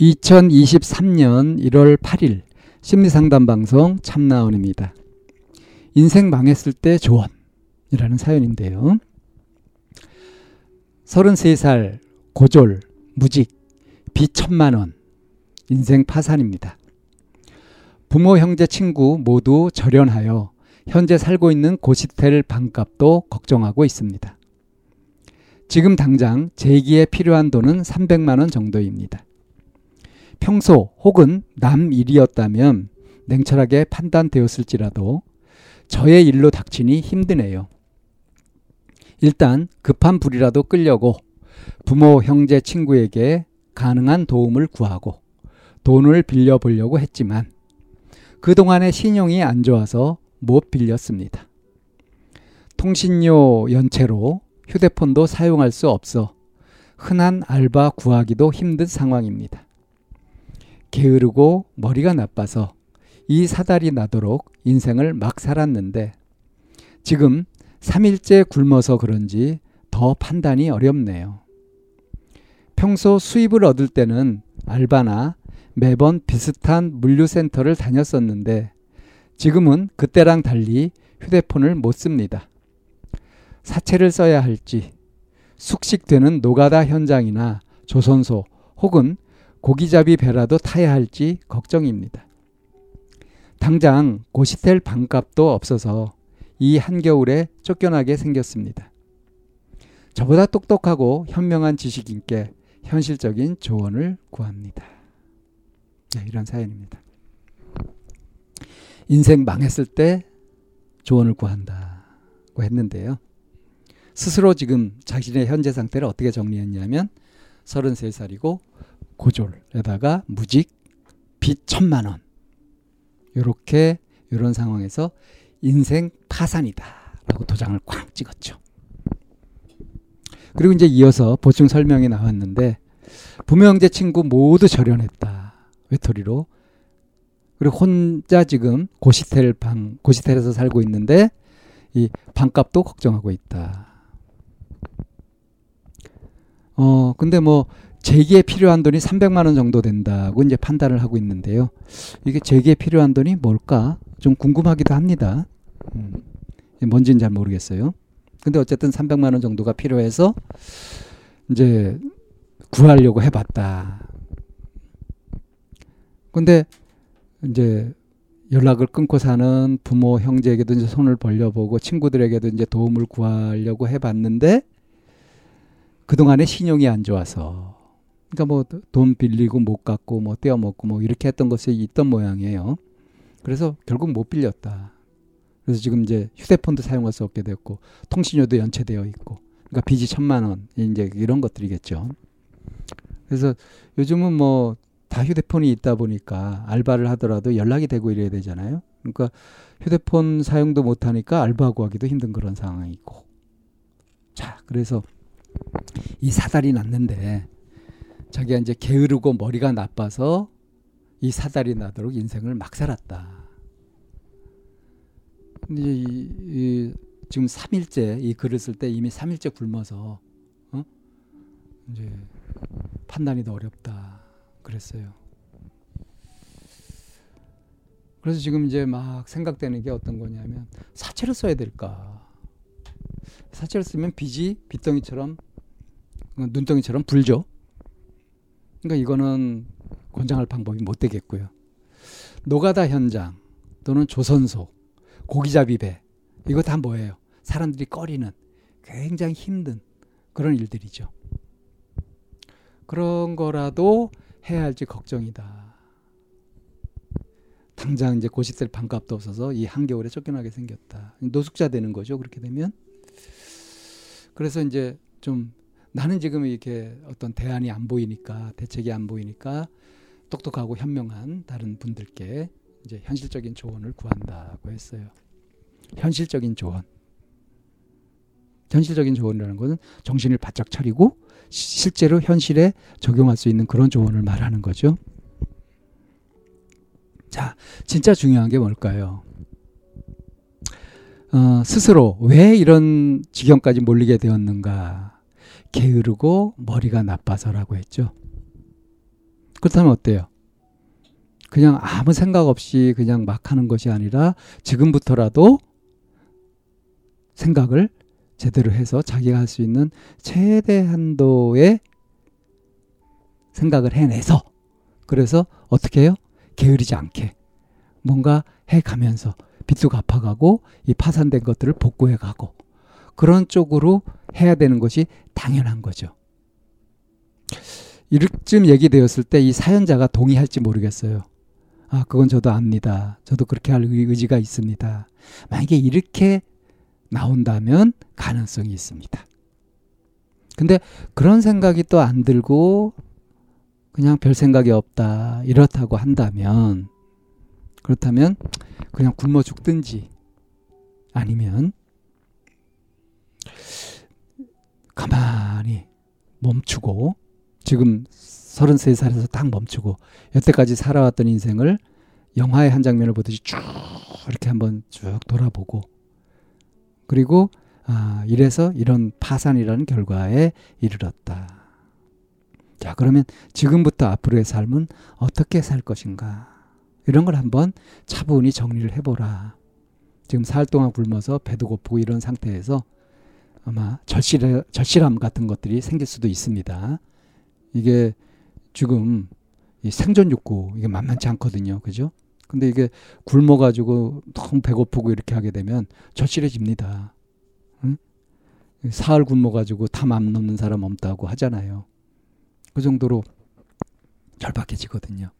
2023년 1월 8일 심리상담 방송 참나원입니다. 인생 망했을 때 조언이라는 사연인데요. 33살 고졸 무직 빚 천만 원 인생 파산입니다. 부모 형제 친구 모두 절연하여 현재 살고 있는 고시텔 방값도 걱정하고 있습니다. 지금 당장 제기에 필요한 돈은 300만 원 정도입니다. 평소 혹은 남 일이었다면 냉철하게 판단되었을지라도 저의 일로 닥치니 힘드네요. 일단 급한 불이라도 끌려고 부모, 형제, 친구에게 가능한 도움을 구하고 돈을 빌려보려고 했지만 그동안의 신용이 안 좋아서 못 빌렸습니다. 통신료 연체로 휴대폰도 사용할 수 없어 흔한 알바 구하기도 힘든 상황입니다. 게으르고 머리가 나빠서 이 사달이 나도록 인생을 막 살았는데 지금 3일째 굶어서 그런지 더 판단이 어렵네요. 평소 수입을 얻을 때는 알바나 매번 비슷한 물류센터를 다녔었는데 지금은 그때랑 달리 휴대폰을 못 씁니다. 사채를 써야 할지 숙식되는 노가다 현장이나 조선소 혹은 고기잡이 배라도 타야 할지 걱정입니다. 당장 고시텔 방값도 없어서 이 한겨울에 쫓겨나게 생겼습니다. 저보다 똑똑하고 현명한 지식인께 현실적인 조언을 구합니다. 네, 이런 사연입니다. 인생 망했을 때 조언을 구한다고 했는데요. 스스로 지금 자신의 현재 상태를 어떻게 정리했냐면 33살이고 고졸에다가 무직 빚 천만 원 요렇게 이런 상황에서 인생 파산이다라고 도장을 꽉 찍었죠. 그리고 이제 이어서 보충 설명이 나왔는데 부모 형제 친구 모두 절연했다 외톨이로 그리고 혼자 지금 고시텔 방 고시텔에서 살고 있는데 이 방값도 걱정하고 있다. 어 근데 뭐 재기에 필요한 돈이 300만 원 정도 된다고 이제 판단을 하고 있는데요. 이게 재기에 필요한 돈이 뭘까? 좀 궁금하기도 합니다. 음, 뭔지는 잘 모르겠어요. 근데 어쨌든 300만 원 정도가 필요해서 이제 구하려고 해봤다. 근데 이제 연락을 끊고 사는 부모 형제에게도 이제 손을 벌려보고 친구들에게도 이제 도움을 구하려고 해봤는데 그동안에 신용이 안 좋아서 그러니까 뭐 돈 빌리고 못 갚고 뭐 떼어 먹고 뭐 이렇게 했던 것이 있던 모양이에요. 그래서 결국 못 빌렸다. 그래서 지금 이제 휴대폰도 사용할 수 없게 됐고 통신료도 연체되어 있고 그러니까 빚이 천만 원 이제 이런 것들이겠죠. 그래서 요즘은 뭐 다 휴대폰이 있다 보니까 알바를 하더라도 연락이 되고 이래야 되잖아요. 그러니까 휴대폰 사용도 못 하니까 알바 구하기도 힘든 그런 상황이고. 자, 그래서 이 사달이 났는데 자기가 이제 게으르고 머리가 나빠서 이 사달이 나도록 인생을 막 살았다. 이, 이, 지금 3일째 이 글을 쓸 때 이미 3일째 굶어서 어? 이제 판단이 더 어렵다 그랬어요. 그래서 지금 이제 막 생각되는 게 어떤 거냐면 사채를 써야 될까? 사채를 쓰면 빚이 빚덩이처럼 눈덩이처럼 불죠. 그러니까 이거는 권장할 방법이 못 되겠고요. 노가다 현장 또는 조선소, 고기잡이 배 이거 다 뭐예요? 사람들이 꺼리는 굉장히 힘든 그런 일들이죠. 그런 거라도 해야 할지 걱정이다. 당장 이제 고시텔 반값도 없어서 이 한겨울에 쫓겨나게 생겼다. 노숙자 되는 거죠. 그렇게 되면. 그래서 이제 좀 나는 지금 이렇게 어떤 대안이 안 보이니까 대책이 안 보이니까 똑똑하고 현명한 다른 분들께 이제 현실적인 조언을 구한다고 했어요. 현실적인 조언. 현실적인 조언이라는 것은 정신을 바짝 차리고 실제로 현실에 적용할 수 있는 그런 조언을 말하는 거죠. 자, 진짜 중요한 게 뭘까요? 어, 스스로 왜 이런 지경까지 몰리게 되었는가? 게으르고 머리가 나빠서라고 했죠. 그렇다면 어때요? 그냥 아무 생각 없이 그냥 막 하는 것이 아니라 지금부터라도 생각을 제대로 해서 자기가 할 수 있는 최대 한도의 생각을 해내서 그래서 어떻게 해요? 게으르지 않게 뭔가 해 가면서 빚도 갚아가고 이 파산된 것들을 복구해 가고 그런 쪽으로 해야 되는 것이 당연한 거죠. 이쯤 얘기되었을 때 이 사연자가 동의할지 모르겠어요. 아, 그건 저도 압니다. 저도 그렇게 할 의지가 있습니다. 만약에 이렇게 나온다면 가능성이 있습니다. 근데 그런 생각이 또 안 들고 그냥 별 생각이 없다. 이렇다고 한다면 그렇다면 그냥 굶어 죽든지 아니면 가만히 멈추고 지금 33살에서 딱 멈추고 여태까지 살아왔던 인생을 영화의 한 장면을 보듯이 쭉 이렇게 한번 쭉 돌아보고 그리고 아, 이래서 이런 파산이라는 결과에 이르렀다. 자, 그러면 지금부터 앞으로의 삶은 어떻게 살 것인가? 이런 걸 한번 차분히 정리를 해보라. 지금 살 동안 굶어서 배도 고프고 이런 상태에서 아마 절실, 절실함 같은 것들이 생길 수도 있습니다. 이게 지금 이 생존 욕구 이게 만만치 않거든요. 그죠? 근데 이게 굶어가지고 너무 배고프고 이렇게 하게 되면 절실해집니다. 응? 사흘 굶어가지고 탐안 넘는 사람 없다고 하잖아요. 그 정도로 절박해지거든요.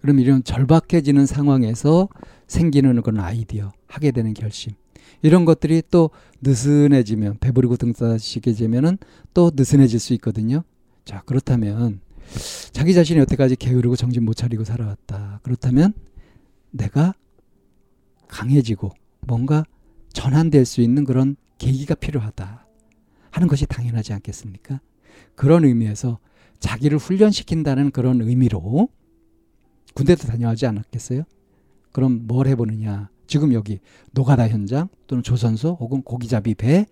그럼 이런 절박해지는 상황에서 생기는 그런 아이디어, 하게 되는 결심. 이런 것들이 또 느슨해지면, 배부르고 등싸시게 되면은 또 느슨해질 수 있거든요. 자, 그렇다면 자기 자신이 여태까지 게으르고 정신 못 차리고 살아왔다. 그렇다면 내가 강해지고 뭔가 전환될 수 있는 그런 계기가 필요하다. 하는 것이 당연하지 않겠습니까? 그런 의미에서 자기를 훈련시킨다는 그런 의미로 군대도 다녀가지 않았겠어요? 그럼 뭘 해보느냐? 지금 여기 노가다 현장 또는 조선소 혹은 고기잡이 배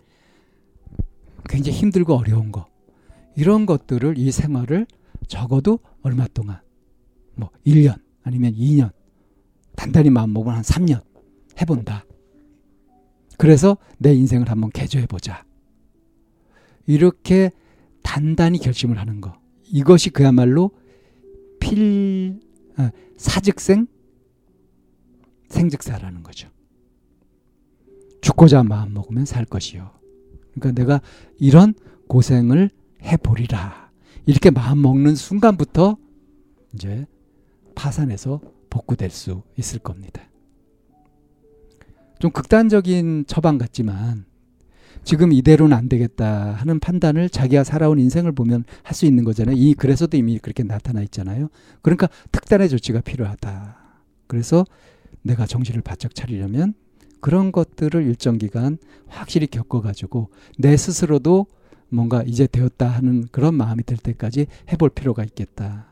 굉장히 힘들고 어려운 거 이런 것들을 이 생활을 적어도 얼마 동안 뭐 1년 아니면 2년 단단히 마음먹으면 한 3년 해본다. 그래서 내 인생을 한번 개조해보자. 이렇게 단단히 결심을 하는 거. 이것이 그야말로 필, 아, 사즉생, 생즉사라는 거죠. 죽고자 마음 먹으면 살 것이요. 그러니까 내가 이런 고생을 해보리라. 이렇게 마음 먹는 순간부터 이제 파산해서 복구될 수 있을 겁니다. 좀 극단적인 처방 같지만 지금 이대로는 안 되겠다 하는 판단을 자기가 살아온 인생을 보면 할 수 있는 거잖아요. 이 그래서도 이미 그렇게 나타나 있잖아요. 그러니까 특단의 조치가 필요하다. 그래서 내가 정신을 바짝 차리려면 그런 것들을 일정 기간 확실히 겪어가지고 내 스스로도 뭔가 이제 되었다 하는 그런 마음이 들 때까지 해볼 필요가 있겠다.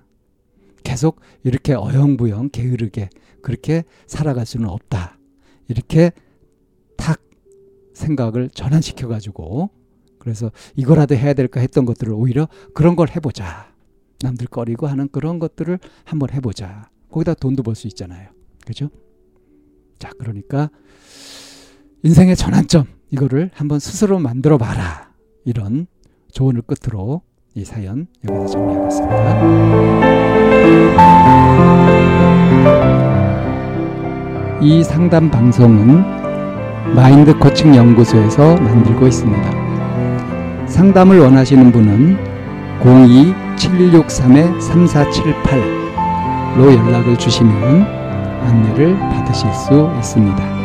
계속 이렇게 어영부영 게으르게 그렇게 살아갈 수는 없다. 이렇게 탁 생각을 전환시켜 가지고 그래서 이거라도 해야 될까 했던 것들을 오히려 그런 걸 해보자. 남들 꺼리고 하는 그런 것들을 한번 해보자. 거기다 돈도 벌 수 있잖아요. 그죠? 자, 그러니까 인생의 전환점 이거를 한번 스스로 만들어 봐라. 이런 조언을 끝으로 이 사연 여기서 정리하겠습니다. 이 상담 방송은 마인드 코칭 연구소에서 만들고 있습니다. 상담을 원하시는 분은 02-763-3478로 연락을 주시면 안내를 받으실 수 있습니다.